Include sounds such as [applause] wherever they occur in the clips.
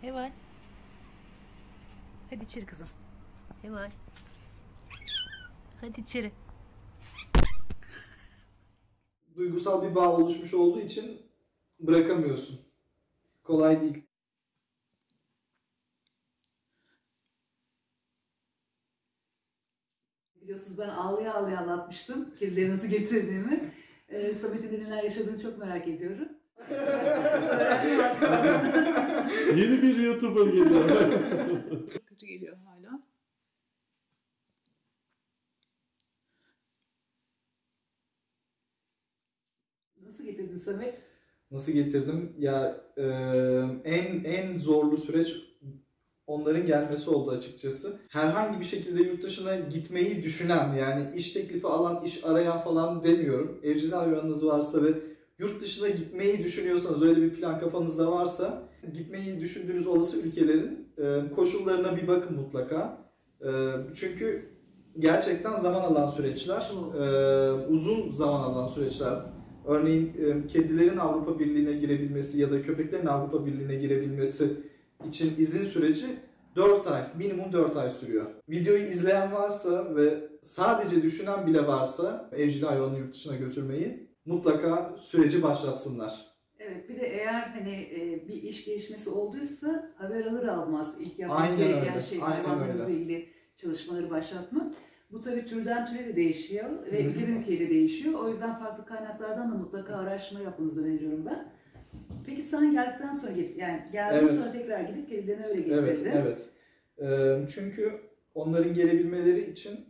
Heval. Hadi içeri kızım. Heval. Hadi içeri. [laughs] Duygusal bir bağ oluşmuş olduğu için bırakamıyorsun. Kolay değil. Biliyorsunuz ben ağlaya ağlaya anlatmıştım kedileri nasıl getirdiğimi. Ee, Samet'in neler yaşadığını çok merak ediyorum. Yeni bir YouTuber geliyor. Kötü geliyor hala. Nasıl getirdin Samet? Nasıl getirdim? Ya e, en en zorlu süreç onların gelmesi oldu açıkçası. Herhangi bir şekilde yurt dışına gitmeyi düşünen yani iş teklifi alan, iş arayan falan demiyorum. Evcil hayvanınız varsa ve yurt dışına gitmeyi düşünüyorsanız öyle bir plan kafanızda varsa gitmeyi düşündüğünüz olası ülkelerin e, koşullarına bir bakın mutlaka. E, çünkü gerçekten zaman alan süreçler, e, uzun zaman alan süreçler. Örneğin kedilerin Avrupa Birliği'ne girebilmesi ya da köpeklerin Avrupa Birliği'ne girebilmesi için izin süreci 4 ay, minimum 4 ay sürüyor. Videoyu izleyen varsa ve sadece düşünen bile varsa evcil hayvanı yurt dışına götürmeyi mutlaka süreci başlatsınlar. Evet bir de eğer hani e, bir iş gelişmesi olduysa haber alır almaz ilk yapması Aynen gereken şey hayvanlarınızla ilgili çalışmaları başlatmak. Bu tabii türden türe de değişiyor ve ülkeden ülkeye de değişiyor. O yüzden farklı kaynaklardan da mutlaka araştırma yapmanızı öneriyorum ben. Peki sen geldikten sonra git, yani geldikten Evet. sonra tekrar gidip kedilerini öyle Evet, getirdin. evet. Ee, çünkü onların gelebilmeleri için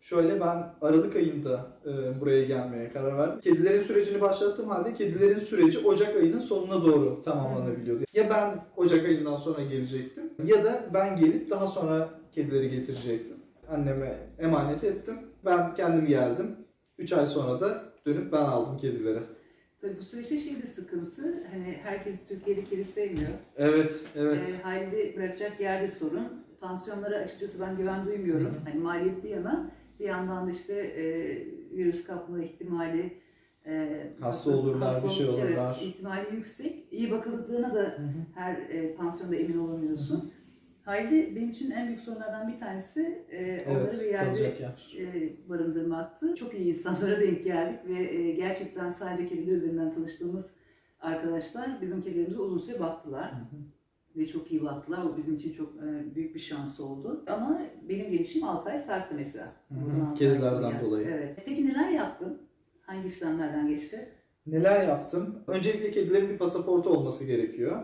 şöyle ben Aralık ayında e, buraya gelmeye karar verdim. Kedilerin sürecini başlattığım halde kedilerin süreci Ocak ayının sonuna doğru tamamlanabiliyordu. Ya ben Ocak ayından sonra gelecektim ya da ben gelip daha sonra kedileri getirecektim. Anneme emanet ettim. Ben kendim geldim. 3 ay sonra da dönüp ben aldım kedileri. Tabii bu süreçte şey de sıkıntı. Hani herkes Türkiye'de kedi sevmiyor. Evet, evet. E, halde bırakacak yerde sorun. Pansiyonlara açıkçası ben güven duymuyorum. Hı. Hani maliyet bir yana. Bir yandan da işte e, virüs kapma ihtimali e, Hasta olurlar, bir şey olurlar. Evet, ihtimali yüksek. İyi bakıldıklarına da Hı hı. her e, pansiyonda emin olamıyorsun. Halde benim için en büyük sorunlardan bir tanesi e, onları Evet, bir yerde yer. e, barındırmaktı. Çok iyi insanlara denk geldik ve e, gerçekten sadece kediler üzerinden tanıştığımız arkadaşlar bizim kedilerimize uzun süre baktılar. Hı hı. Ve çok iyi baktılar. O bizim için çok e, büyük bir şans oldu. Ama benim gelişim 6 ay sarktı mesela. Kedilerden dolayı. Evet. Peki neler yaptın? Hangi işlemlerden geçti? Neler yaptım? Öncelikle kedilerin bir pasaportu olması gerekiyor.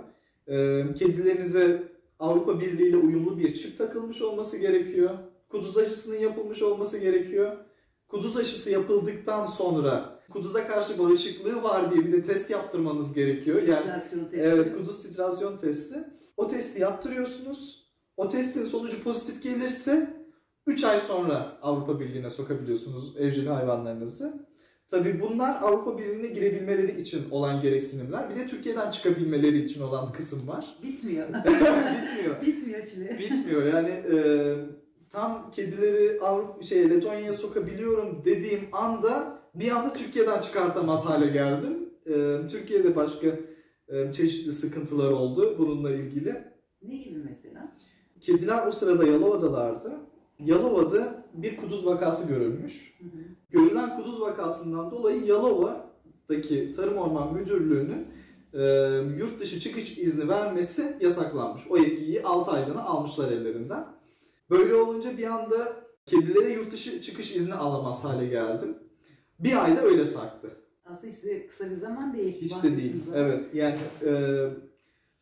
Ee, kedilerinize Avrupa Birliği ile uyumlu bir çip takılmış olması gerekiyor. Kuduz aşısının yapılmış olması gerekiyor. Kuduz aşısı yapıldıktan sonra kuduza karşı bağışıklığı var diye bir de test yaptırmanız gerekiyor. Yani Titrasyon testi. Evet, kuduz titrasyon testi. O testi yaptırıyorsunuz. O testin sonucu pozitif gelirse 3 ay sonra Avrupa Birliği'ne sokabiliyorsunuz evcil hayvanlarınızı. Tabii bunlar Avrupa Birliği'ne girebilmeleri için olan gereksinimler. Bir de Türkiye'den çıkabilmeleri için olan kısım var. Bitmiyor. [laughs] [laughs] Bitmiyor. Bitmiyor Çile. Bitmiyor. Yani e, tam kedileri Avrupa şey Letonya'ya sokabiliyorum dediğim anda bir anda Türkiye'den çıkartamaz hale geldim. E, Türkiye'de başka çeşitli sıkıntılar oldu bununla ilgili. Ne gibi mesela? Kediler o sırada Yalova'dalardı. Yalova'da bir kuduz vakası görülmüş. Hı hı. Görülen kuduz vakasından dolayı Yalova'daki Tarım Orman Müdürlüğü'nün e, yurt dışı çıkış izni vermesi yasaklanmış. O yetkiyi 6 aylığına almışlar ellerinden. Böyle olunca bir anda kedilere yurt dışı çıkış izni alamaz hale geldim. Bir ayda öyle sarktı. Aslında de kısa bir zaman değil. Hiç de değil. zaman. Evet. Yani e,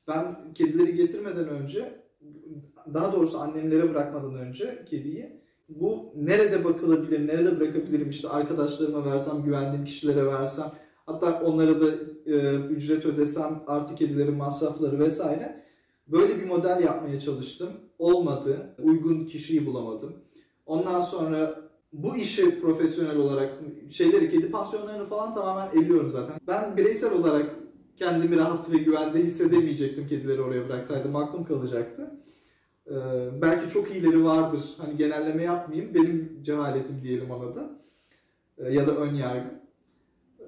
ben kedileri getirmeden önce daha doğrusu annemlere bırakmadan önce kediyi bu nerede bakılabilir, nerede bırakabilirim işte arkadaşlarıma versem, güvendiğim kişilere versem hatta onlara da e, ücret ödesem artı kedilerin masrafları vesaire böyle bir model yapmaya çalıştım. Olmadı. Uygun kişiyi bulamadım. Ondan sonra bu işi profesyonel olarak şeyleri, kedi pansiyonlarını falan tamamen eliyorum zaten. Ben bireysel olarak kendimi rahat ve güvende hissedemeyecektim kedileri oraya bıraksaydım. Aklım kalacaktı. Ee, belki çok iyileri vardır. Hani genelleme yapmayayım. Benim cehaletim diyelim ona da. Ee, ya da ön yargı. Ee,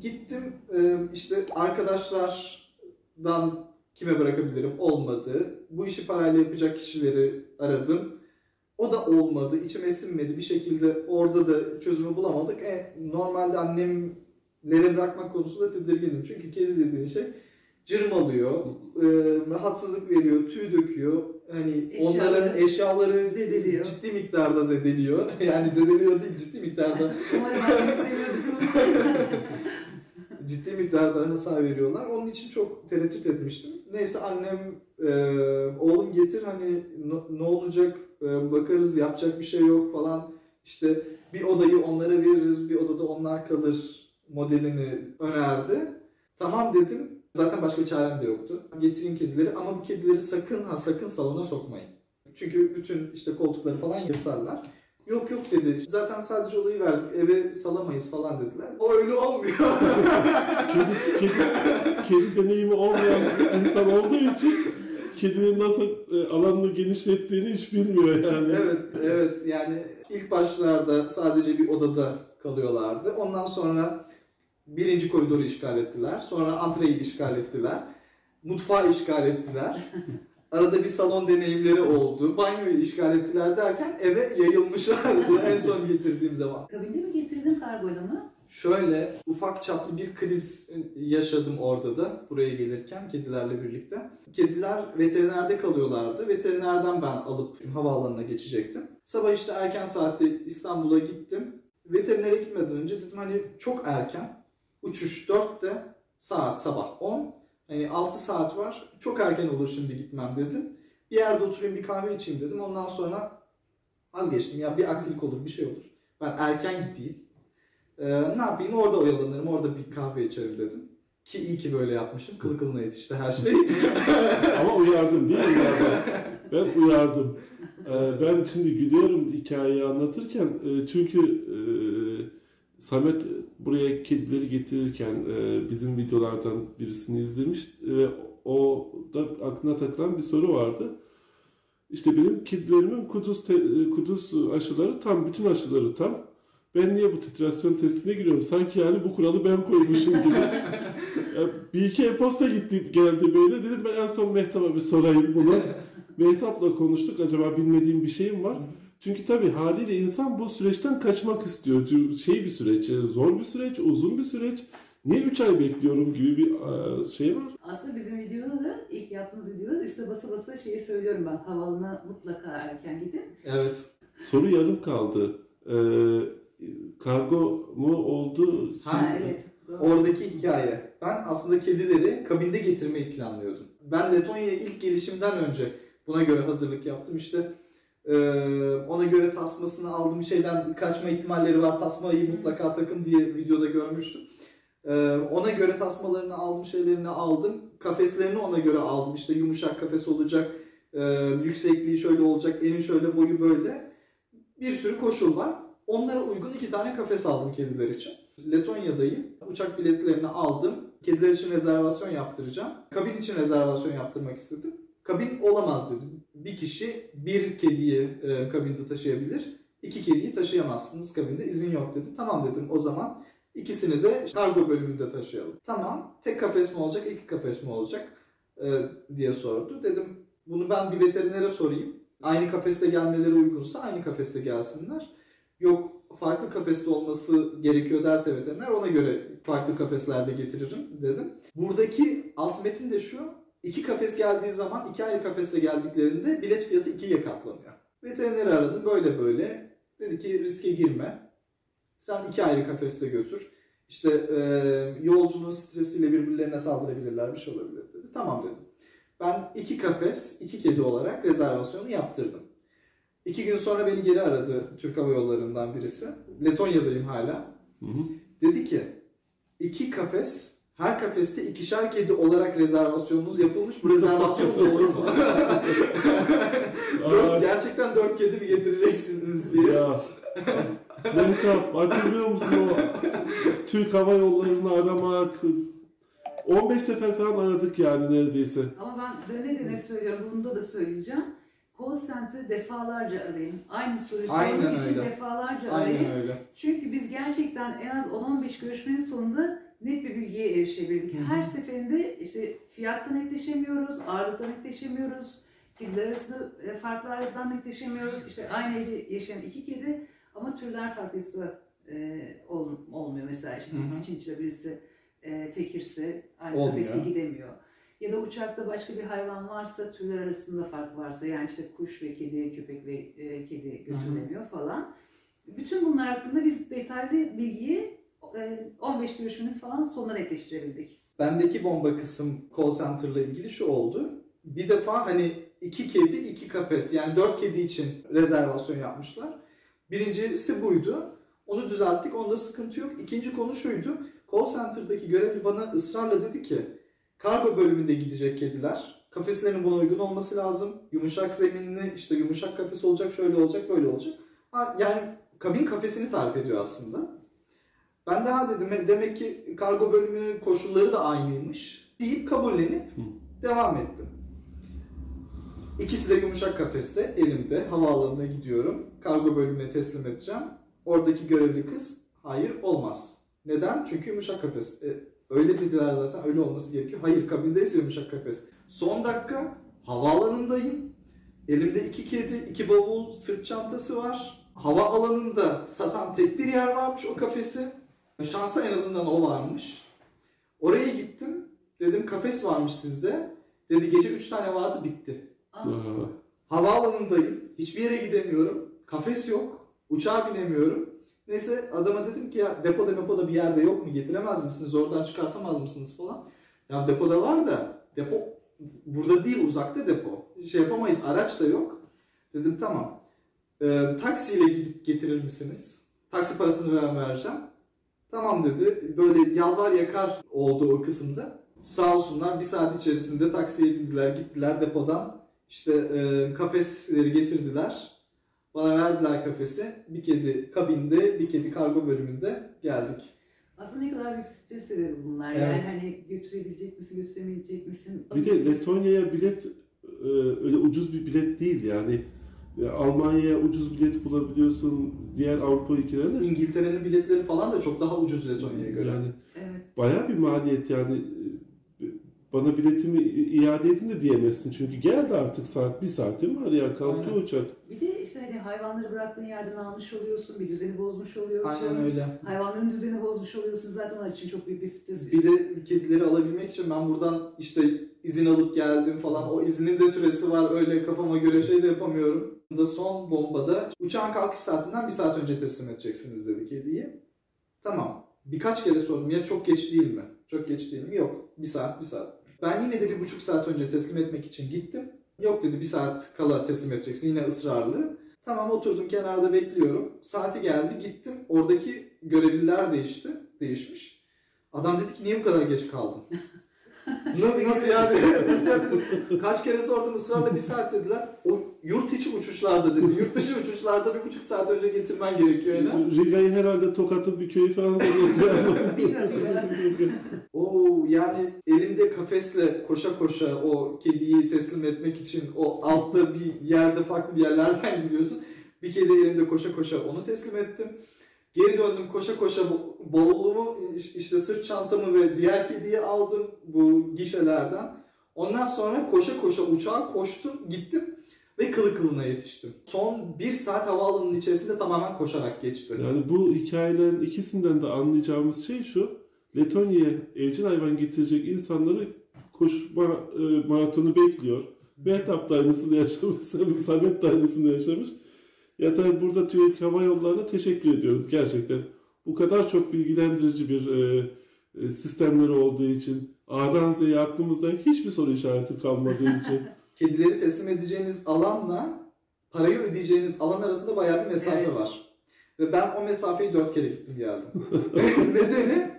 Gittim e, işte arkadaşlardan Kime bırakabilirim? Olmadı. Bu işi parayla yapacak kişileri aradım. O da olmadı. İçime sinmedi. Bir şekilde orada da çözümü bulamadık. E, normalde annemlere bırakmak konusunda tedirginim. Çünkü kedi dediğin şey cırmalıyor, e, rahatsızlık veriyor, tüy döküyor. Hani Eşyaları onların eşyaları zedeliyor. ciddi miktarda zedeliyor. [laughs] Yani zedeliyor değil ciddi miktarda [laughs] Umarım annemi seviyordum. [laughs] ciddi miktarda hasar veriyorlar. Onun için çok tereddüt etmiştim. Neyse annem e, oğlum getir hani no- ne olacak bakarız yapacak bir şey yok falan. İşte bir odayı onlara veririz bir odada onlar kalır modelini önerdi. Tamam dedim. Zaten başka çarem de yoktu. Getireyim kedileri ama bu kedileri sakın ha sakın salona sokmayın. Çünkü bütün işte koltukları falan yırtarlar. Yok yok dedi. Zaten sadece olayı verdik. Eve salamayız falan dediler. O öyle olmuyor. Kedi, kedi, kedi deneyimi olmayan insan olduğu için kedinin nasıl e, alanını genişlettiğini hiç bilmiyor yani. evet, evet. Yani ilk başlarda sadece bir odada kalıyorlardı. Ondan sonra birinci koridoru işgal ettiler. Sonra antreyi işgal ettiler. Mutfağı işgal ettiler. [laughs] Arada bir salon deneyimleri oldu. Banyoyu işgal ettiler derken eve yayılmışlardı [laughs] en son getirdiğim zaman. Kabinde mi getirdin kargoyla mı? Şöyle ufak çaplı bir kriz yaşadım orada da buraya gelirken kedilerle birlikte. Kediler veterinerde kalıyorlardı. Veterinerden ben alıp havaalanına geçecektim. Sabah işte erken saatte İstanbul'a gittim. Veterinere gitmeden önce dedim hani çok erken. Uçuş 4'te saat sabah 10. Hani 6 saat var. Çok erken olur şimdi gitmem dedim. Bir yerde oturayım bir kahve içeyim dedim. Ondan sonra vazgeçtim. Ya bir aksilik olur bir şey olur. Ben erken gideyim. Ee, ne yapayım orada oyalanırım orada bir kahve içerim dedim. Ki iyi ki böyle yapmışım. Kılı kılına yetişti her şey. [laughs] Ama uyardım değil mi? Ben uyardım. Ee, ben şimdi gülüyorum hikayeyi anlatırken e, çünkü e, Samet buraya kedileri getirirken e, bizim videolardan birisini izlemiş ve o da aklına takılan bir soru vardı. İşte benim kedilerimin kuduz, te- kuduz aşıları tam, bütün aşıları tam. Ben niye bu titrasyon testine giriyorum? Sanki yani bu kuralı ben koymuşum gibi. [laughs] Ya bir iki e-posta gitti geldi böyle. Dedim ben en son Mehtap'a bir sorayım bunu. [laughs] Mehtap'la konuştuk. Acaba bilmediğim bir şeyim var. Çünkü tabii haliyle insan bu süreçten kaçmak istiyor. Şey bir süreç, e, zor bir süreç, uzun bir süreç. Niye 3 ay bekliyorum gibi bir e, şey var. Aslında bizim videoda da ilk yaptığımız videoda üstte basa basa şeyi söylüyorum ben. Havalına mutlaka erken gidin. evet. Soru yarım kaldı. Ee, kargo mu oldu? Ha, Ha, evet. Doğru. Oradaki hikaye. Ben aslında kedileri kabinde getirmeyi planlıyordum. Ben Letonya'ya ilk gelişimden önce buna göre hazırlık yaptım. İşte eee, ona göre tasmasını aldım. Şeyden kaçma ihtimalleri var. Tasmayı mutlaka takın diye videoda görmüştüm. Eee, ona göre tasmalarını aldım, şeylerini aldım. Kafeslerini ona göre aldım. İşte yumuşak kafes olacak. eee, yüksekliği şöyle olacak. Enin şöyle boyu böyle. Bir sürü koşul var. Onlara uygun iki tane kafes aldım kediler için. Letonya'dayım. Uçak biletlerini aldım. Kediler için rezervasyon yaptıracağım. Kabin için rezervasyon yaptırmak istedim. Kabin olamaz dedim. Bir kişi bir kediyi e, kabinde taşıyabilir. İki kediyi taşıyamazsınız kabinde izin yok dedi. Tamam dedim o zaman ikisini de kargo bölümünde taşıyalım. Tamam tek kafes mi olacak iki kafes mi olacak e, diye sordu. Dedim bunu ben bir veterinere sorayım. Aynı kafeste gelmeleri uygunsa aynı kafeste gelsinler. Yok farklı kafeste olması gerekiyor derse veteriner ona göre farklı kafeslerde getiririm dedim. Buradaki alt metin de şu. iki kafes geldiği zaman iki ayrı kafeste geldiklerinde bilet fiyatı ikiye katlanıyor. Veterineri aradım böyle böyle. Dedi ki riske girme. Sen iki ayrı kafeste götür. İşte e, yolcunun stresiyle birbirlerine saldırabilirler bir şey olabilir dedi. Tamam dedim. Ben iki kafes, iki kedi olarak rezervasyonu yaptırdım. İki gün sonra beni geri aradı Türk Hava Yolları'ndan birisi. Letonya'dayım hala. Hı hı. Dedi ki iki kafes, her kafeste ikişer kedi olarak rezervasyonunuz yapılmış. Bu rezervasyon [laughs] doğru mu? [laughs] Dört- gerçekten dört kedi mi getireceksiniz diye. Ya. Mehtap hatırlıyor musun o Türk Hava Yolları'nı aramak 15 sefer falan aradık yani neredeyse. Ama ben döne döne söylüyorum. Bunda da söyleyeceğim. Call center defalarca arayın. Aynı soruyu sormak için öyle. defalarca arayın. Aynen öyle. Çünkü biz gerçekten en az 10-15 görüşmenin sonunda net bir bilgiye erişebildik. Her seferinde işte fiyatta netleşemiyoruz, ağırlıkta netleşemiyoruz, kediler arasında e, farklardan netleşemiyoruz. İşte aynı evde yaşayan iki kedi ama türler farklıysa e, ol- olmuyor. Mesela işte birisi çinçile, birisi e, tekirse aynı kafese gidemiyor. Ya da uçakta başka bir hayvan varsa, türler arasında fark varsa, yani işte kuş ve kedi, köpek ve e, kedi götürülemiyor falan. Bütün bunlar hakkında biz detaylı bilgiyi e, 15 görüşmenin falan sonuna netleştirebildik. Bendeki bomba kısım call center ile ilgili şu oldu. Bir defa hani iki kedi iki kafes yani dört kedi için rezervasyon yapmışlar. Birincisi buydu. Onu düzelttik. Onda sıkıntı yok. İkinci konu şuydu. Call center'daki görevli bana ısrarla dedi ki kargo bölümünde gidecek kediler. Kafeslerin buna uygun olması lazım. Yumuşak zeminli işte yumuşak kafes olacak, şöyle olacak, böyle olacak. Yani kabin kafesini tarif ediyor aslında. Ben de ha dedim "e, demek ki kargo bölümünün koşulları da aynıymış deyip kabullenip Hı. devam ettim. İkisi de yumuşak kafeste elimde havaalanına gidiyorum. Kargo bölümüne teslim edeceğim. Oradaki görevli kız hayır olmaz. Neden? Çünkü yumuşak kafes. E, öyle dediler zaten öyle olması gerekiyor. Hayır kabindeyse yumuşak kafes. Son dakika havaalanındayım. Elimde iki kedi, iki bavul, sırt çantası var. Hava alanında satan tek bir yer varmış o kafesi. Şansa en azından o varmış. Oraya gittim. Dedim kafes varmış sizde. Dedi gece 3 tane vardı bitti. Aa, Havaalanındayım. Hiçbir yere gidemiyorum. Kafes yok. Uçağa binemiyorum. Neyse adama dedim ki ya depoda depoda bir yerde yok mu? Getiremez misiniz? Oradan çıkartamaz mısınız falan. Ya depoda var da depo burada değil uzakta depo. Şey yapamayız. Araç da yok. Dedim tamam. Ee, taksiyle gidip getirir misiniz? Taksi parasını ben vereceğim. Tamam dedi. Böyle yalvar yakar oldu o kısımda. Sağ olsunlar bir saat içerisinde taksiye bindiler gittiler depodan. İşte e, kafesleri getirdiler. Bana verdiler kafesi. Bir kedi kabinde, bir kedi kargo bölümünde geldik. aslında ne kadar büyük stres sebebi bunlar. Evet. Yani hani götürebilecek misin, götüremeyecek misin? bir de Letonya'ya bilet e, öyle ucuz bir bilet değil yani. E, Almanya'ya ucuz bilet bulabiliyorsun. Diğer Avrupa ülkelerine İngiltere'nin biletleri falan da çok daha ucuz Letonya'ya göre. yani Evet. bayağı bir maliyet yani. E, Bana biletimi i- iade edin de diyemezsin çünkü geldi artık saat bir saatim var yani kalkıyor Aynen. uçak. Bir de işte hani hayvanları bıraktığın yerden almış oluyorsun, bir düzeni bozmuş oluyorsun. Aynen öyle. Hayvanların düzenini bozmuş oluyorsun. Zaten onun için çok büyük bir stres. Bir de kedileri alabilmek için ben buradan işte izin alıp geldim falan. O izinin de süresi var. Öyle kafama göre şey de yapamıyorum. Aslında Son bombada uçağın kalkış saatinden bir saat önce teslim edeceksiniz dedi kediyi. Tamam. Birkaç kere sordum ya çok geç değil mi? Çok geç değil mi? Yok. Bir saat, bir saat. Ben yine de bir buçuk saat önce teslim etmek için gittim. Yok dedi bir saat kala teslim edeceksin. Yine ısrarlı. Tamam oturdum kenarda bekliyorum. Saati geldi gittim. Oradaki görevliler değişti. Değişmiş. Adam dedi ki niye bu kadar geç kaldın? Na- nasıl ya dedi. [laughs] Nasıl ya dedim. Kaç kere sordum ısrarla bir saat dediler. O yurt içi uçuşlarda dedi. [laughs] Yurt dışı uçuşlarda bir buçuk saat önce getirmen gerekiyor en az. Riga'yı herhalde Tokat'ın bir köyü falan zannediyor. [laughs] Oo yani elimde kafesle koşa koşa o kediyi teslim etmek için o altta bir yerde farklı bir yerlerden gidiyorsun. Bir kedi elimde koşa koşa onu teslim ettim. Geri döndüm koşa koşa bavulumu işte sırt çantamı ve diğer kediyi aldım bu gişelerden. Ondan sonra koşa koşa uçağa koştum gittim ve kılı kılına yetiştim. Son bir saat havaalanının içerisinde tamamen koşarak geçti. Yani bu hikayelerin ikisinden de anlayacağımız şey şu. Letonya'ya evcil hayvan getirecek insanları koşma e, maratonu bekliyor. Mehtap da aynısını yaşamış, [laughs] Samet de aynısını yaşamış. Ya tabii burada Türk Hava Yolları'na teşekkür ediyoruz gerçekten. Bu kadar çok bilgilendirici bir e, e, sistemleri olduğu için, A'dan Z'ye aklımızda hiçbir soru işareti kalmadığı [laughs] için. kedileri teslim edeceğiniz alanla parayı ödeyeceğiniz alan arasında bayağı bir mesafe Evet. var. Ve ben o mesafeyi dört kere gittim geldim. [laughs] [laughs] Nedeni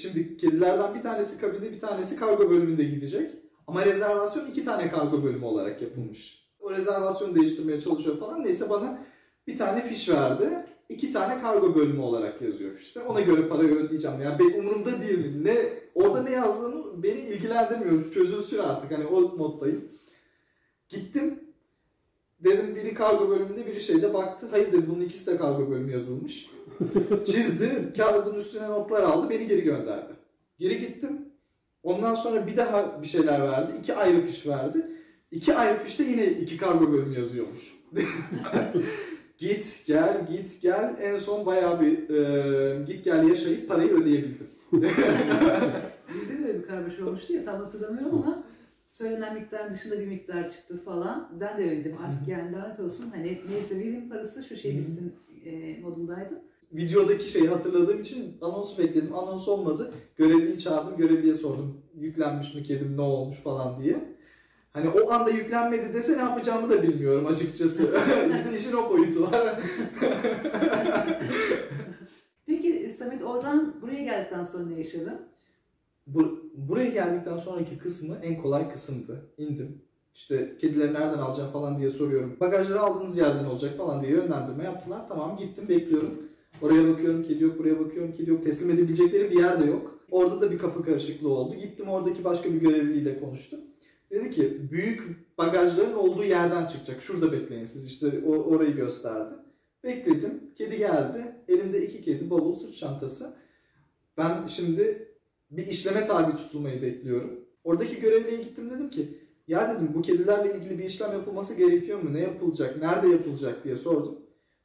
şimdi kedilerden bir tanesi kabinde bir tanesi kargo bölümünde gidecek. Ama rezervasyon iki tane kargo bölümü olarak yapılmış. O rezervasyonu değiştirmeye çalışıyor falan. Neyse bana bir tane fiş verdi. İki tane kargo bölümü olarak yazıyor fişte. Ona göre parayı ödeyeceğim. Yani ben umurumda değil mi? Ne, orada ne yazdığını beni ilgilendirmiyor. Çözülsün artık. Hani o moddayım. Gittim. Dedim biri kargo bölümünde biri şeyde baktı. Hayır dedi bunun ikisi de kargo bölümü yazılmış. [laughs] Çizdi. Kağıdın üstüne notlar aldı. Beni geri gönderdi. Geri gittim. Ondan sonra bir daha bir şeyler verdi. İki ayrı fiş verdi. İki ayrı fişte yine iki kargo bölümü yazıyormuş. [laughs] git gel git gel en son bayağı bir e, git gel yaşayıp parayı ödeyebildim. [laughs] Bizde de öyle bir karmaşa olmuştu ya tam hatırlamıyorum ama söylenen miktar dışında bir miktar çıktı falan. Ben de öyle dedim artık yani lanet olsun hani neyse vereyim parası şu şey bitsin e, modundaydım. Videodaki şeyi hatırladığım için anonsu bekledim. Anons olmadı. Görevliyi çağırdım. Görevliye sordum. Yüklenmiş mi kedim ne olmuş falan diye. Hani o anda yüklenmedi dese ne yapacağımı da bilmiyorum açıkçası. [laughs] bir de işin o boyutu var. Peki Samet oradan buraya geldikten sonra ne yaşadın? Bu, buraya geldikten sonraki kısmı en kolay kısımdı. İndim. İşte kedileri nereden alacağım falan diye soruyorum. Bagajları aldığınız yerden olacak falan diye yönlendirme yaptılar. Tamam gittim bekliyorum. Oraya bakıyorum kedi yok, buraya bakıyorum kedi yok. Teslim edebilecekleri bir yer de yok. Orada da bir kafa karışıklığı oldu. Gittim oradaki başka bir görevliyle konuştum. Dedi ki büyük bagajların olduğu yerden çıkacak. Şurada bekleyin siz işte orayı gösterdi. Bekledim. Kedi geldi. Elimde iki kedi, bavul, sırt çantası. Ben şimdi bir işleme tabi tutulmayı bekliyorum. Oradaki görevliye gittim dedim ki ya dedim bu kedilerle ilgili bir işlem yapılması gerekiyor mu? Ne yapılacak? Nerede yapılacak diye sordum.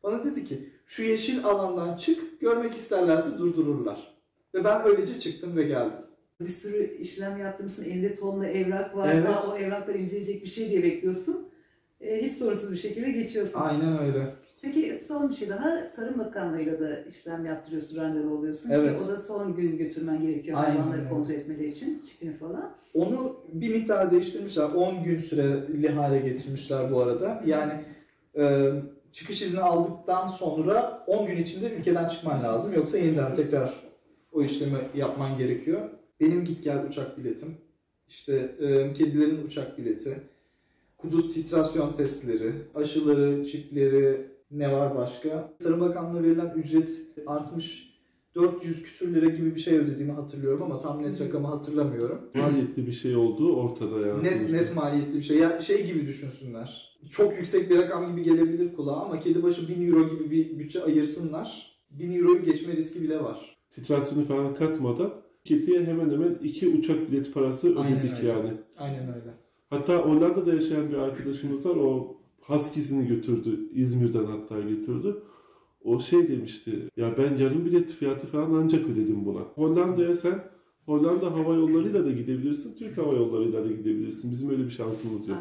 Bana dedi ki şu yeşil alandan çık görmek isterlerse durdururlar. Ve ben öylece çıktım ve geldim. Bir sürü işlem yaptırmışsın, elinde tonla evrak var, Evet. O evrakları inceleyecek bir şey diye bekliyorsun. E, hiç sorusuz bir şekilde geçiyorsun. Aynen öyle. Peki son bir şey daha, Tarım Bakanlığı'yla da işlem yaptırıyorsun, randevu oluyorsun Evet. ki o da son gün götürmen gerekiyor Aynen hayvanları öyle. kontrol etmeleri için, çipini falan. Onu bir miktar değiştirmişler. 10 gün süreli hale getirmişler bu arada. Yani e, çıkış izni aldıktan sonra 10 gün içinde ülkeden çıkman lazım. Yoksa yeniden tekrar o işlemi yapman gerekiyor. Benim git gel uçak biletim, işte e, kedilerin uçak bileti, kuduz titrasyon testleri, aşıları, çipleri, ne var başka? Tarım Bakanlığı'na verilen ücret artmış 400 küsür lira gibi bir şey ödediğimi hatırlıyorum ama tam net rakamı hatırlamıyorum. Maliyetli bir şey olduğu ortada yani. Net net maliyetli bir şey. Ya şey gibi düşünsünler. Çok yüksek bir rakam gibi gelebilir kulağa ama kedi başı 1000 euro gibi bir bütçe ayırsınlar. 1000 euroyu geçme riski bile var. Titrasyonu falan katmadan kediye hemen hemen iki uçak bilet parası Aynen ödedik öyle. yani. Aynen öyle. Hatta Hollanda'da yaşayan bir arkadaşımız var. O Husky'sini götürdü. İzmir'den hatta götürdü. O şey demişti. Ya ben yarım bilet fiyatı falan ancak ödedim buna. Hollanda'ya sen Hollanda hava yollarıyla da gidebilirsin. Türk hava yollarıyla da gidebilirsin. Bizim öyle bir şansımız yok.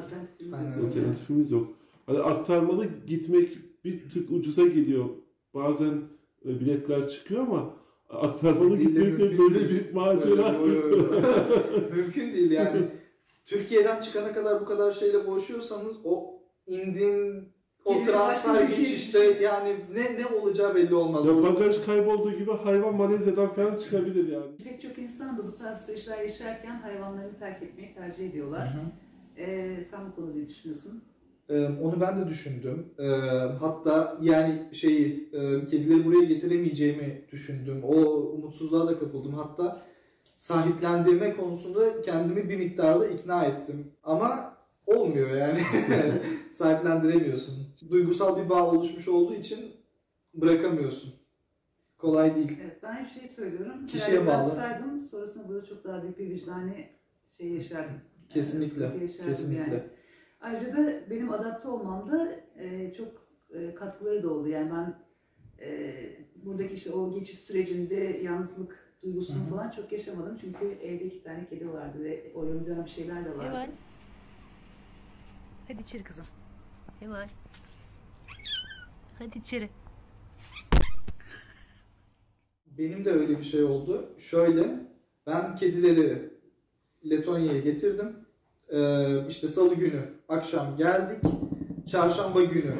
Aynen. Alternatifimiz yok. Hani aktarmalı gitmek bir tık ucuza geliyor. Bazen e, biletler çıkıyor ama aktarmalı gitmek de böyle bir macera. [laughs] Mümkün değil yani. Türkiye'den çıkana kadar bu kadar şeyle boğuşuyorsanız o indin o transfer geçişte yani ne ne olacağı belli olmaz. Ya bagaj kaybolduğu gibi hayvan Malezya'dan falan çıkabilir yani. Pek çok insan da bu tarz süreçler yaşarken hayvanlarını terk etmeyi tercih Hı ediyorlar. hı. Ee, sen bu konuda ne düşünüyorsun? Ee, Onu ben de düşündüm. Ee, Hatta yani şeyi e, kedileri buraya getiremeyeceğimi düşündüm. O umutsuzluğa da kapıldım. Hatta sahiplendirme konusunda kendimi bir miktarda ikna ettim. Ama olmuyor yani. [laughs] [laughs] Sahiplendiremiyorsun. Duygusal bir bağ oluşmuş olduğu için bırakamıyorsun. Kolay değil. Evet, ben hep şey söylüyorum. Kişiye Herhalde bağlı. bıraksaydım sonrasında burada çok daha büyük bir vicdani şey yaşardım. Kesinlikle. Sıkıntı yaşardım Kesinlikle. Yani. Ayrıca da benim adapte olmamda e, çok e, katkıları da oldu. Yani ben e, buradaki işte o geçiş sürecinde yalnızlık duygusunu Hı hı. falan çok yaşamadım. Çünkü evde iki tane kedi vardı ve oynayacağım bir şeyler de vardı. Heval. Hadi içeri kızım. Heval. Hadi içeri. Benim de öyle bir şey oldu. Şöyle, ben kedileri Letonya'ya getirdim. Ee, işte salı günü akşam geldik. Çarşamba günü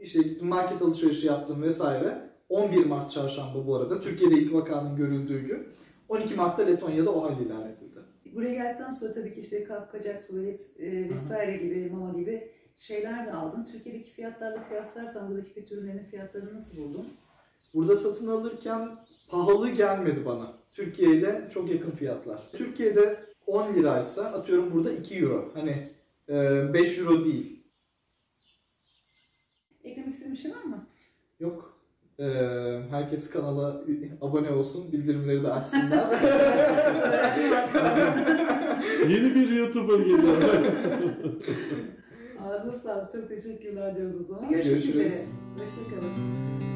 işte gittim market alışverişi yaptım vesaire. 11 Mart çarşamba bu arada. Türkiye'de ilk vakanın görüldüğü gün. 12 Mart'ta Letonya'da o hal ilan edildi. Buraya geldikten sonra tabii ki işte kalkacak tuvalet e, vesaire gibi, mama gibi şeyler de aldım. Türkiye'deki fiyatlarla kıyaslarsan buradaki pet ürünlerinin fiyatlarını nasıl buldun? Burada satın alırken pahalı gelmedi bana. Türkiye ile çok yakın fiyatlar. Türkiye'de 10 liraysa atıyorum burada 2 euro. Hani e, 5 euro değil. Eklemek istediğin bir şey var mı? Yok. Ee, herkes kanala [laughs] abone olsun, bildirimleri de açsınlar. [laughs] Yeni bir YouTuber geliyor. Ağzına sağlık. Çok teşekkürler diyoruz o zaman. Görüşürüz. Görüşmek üzere. Hoşçakalın.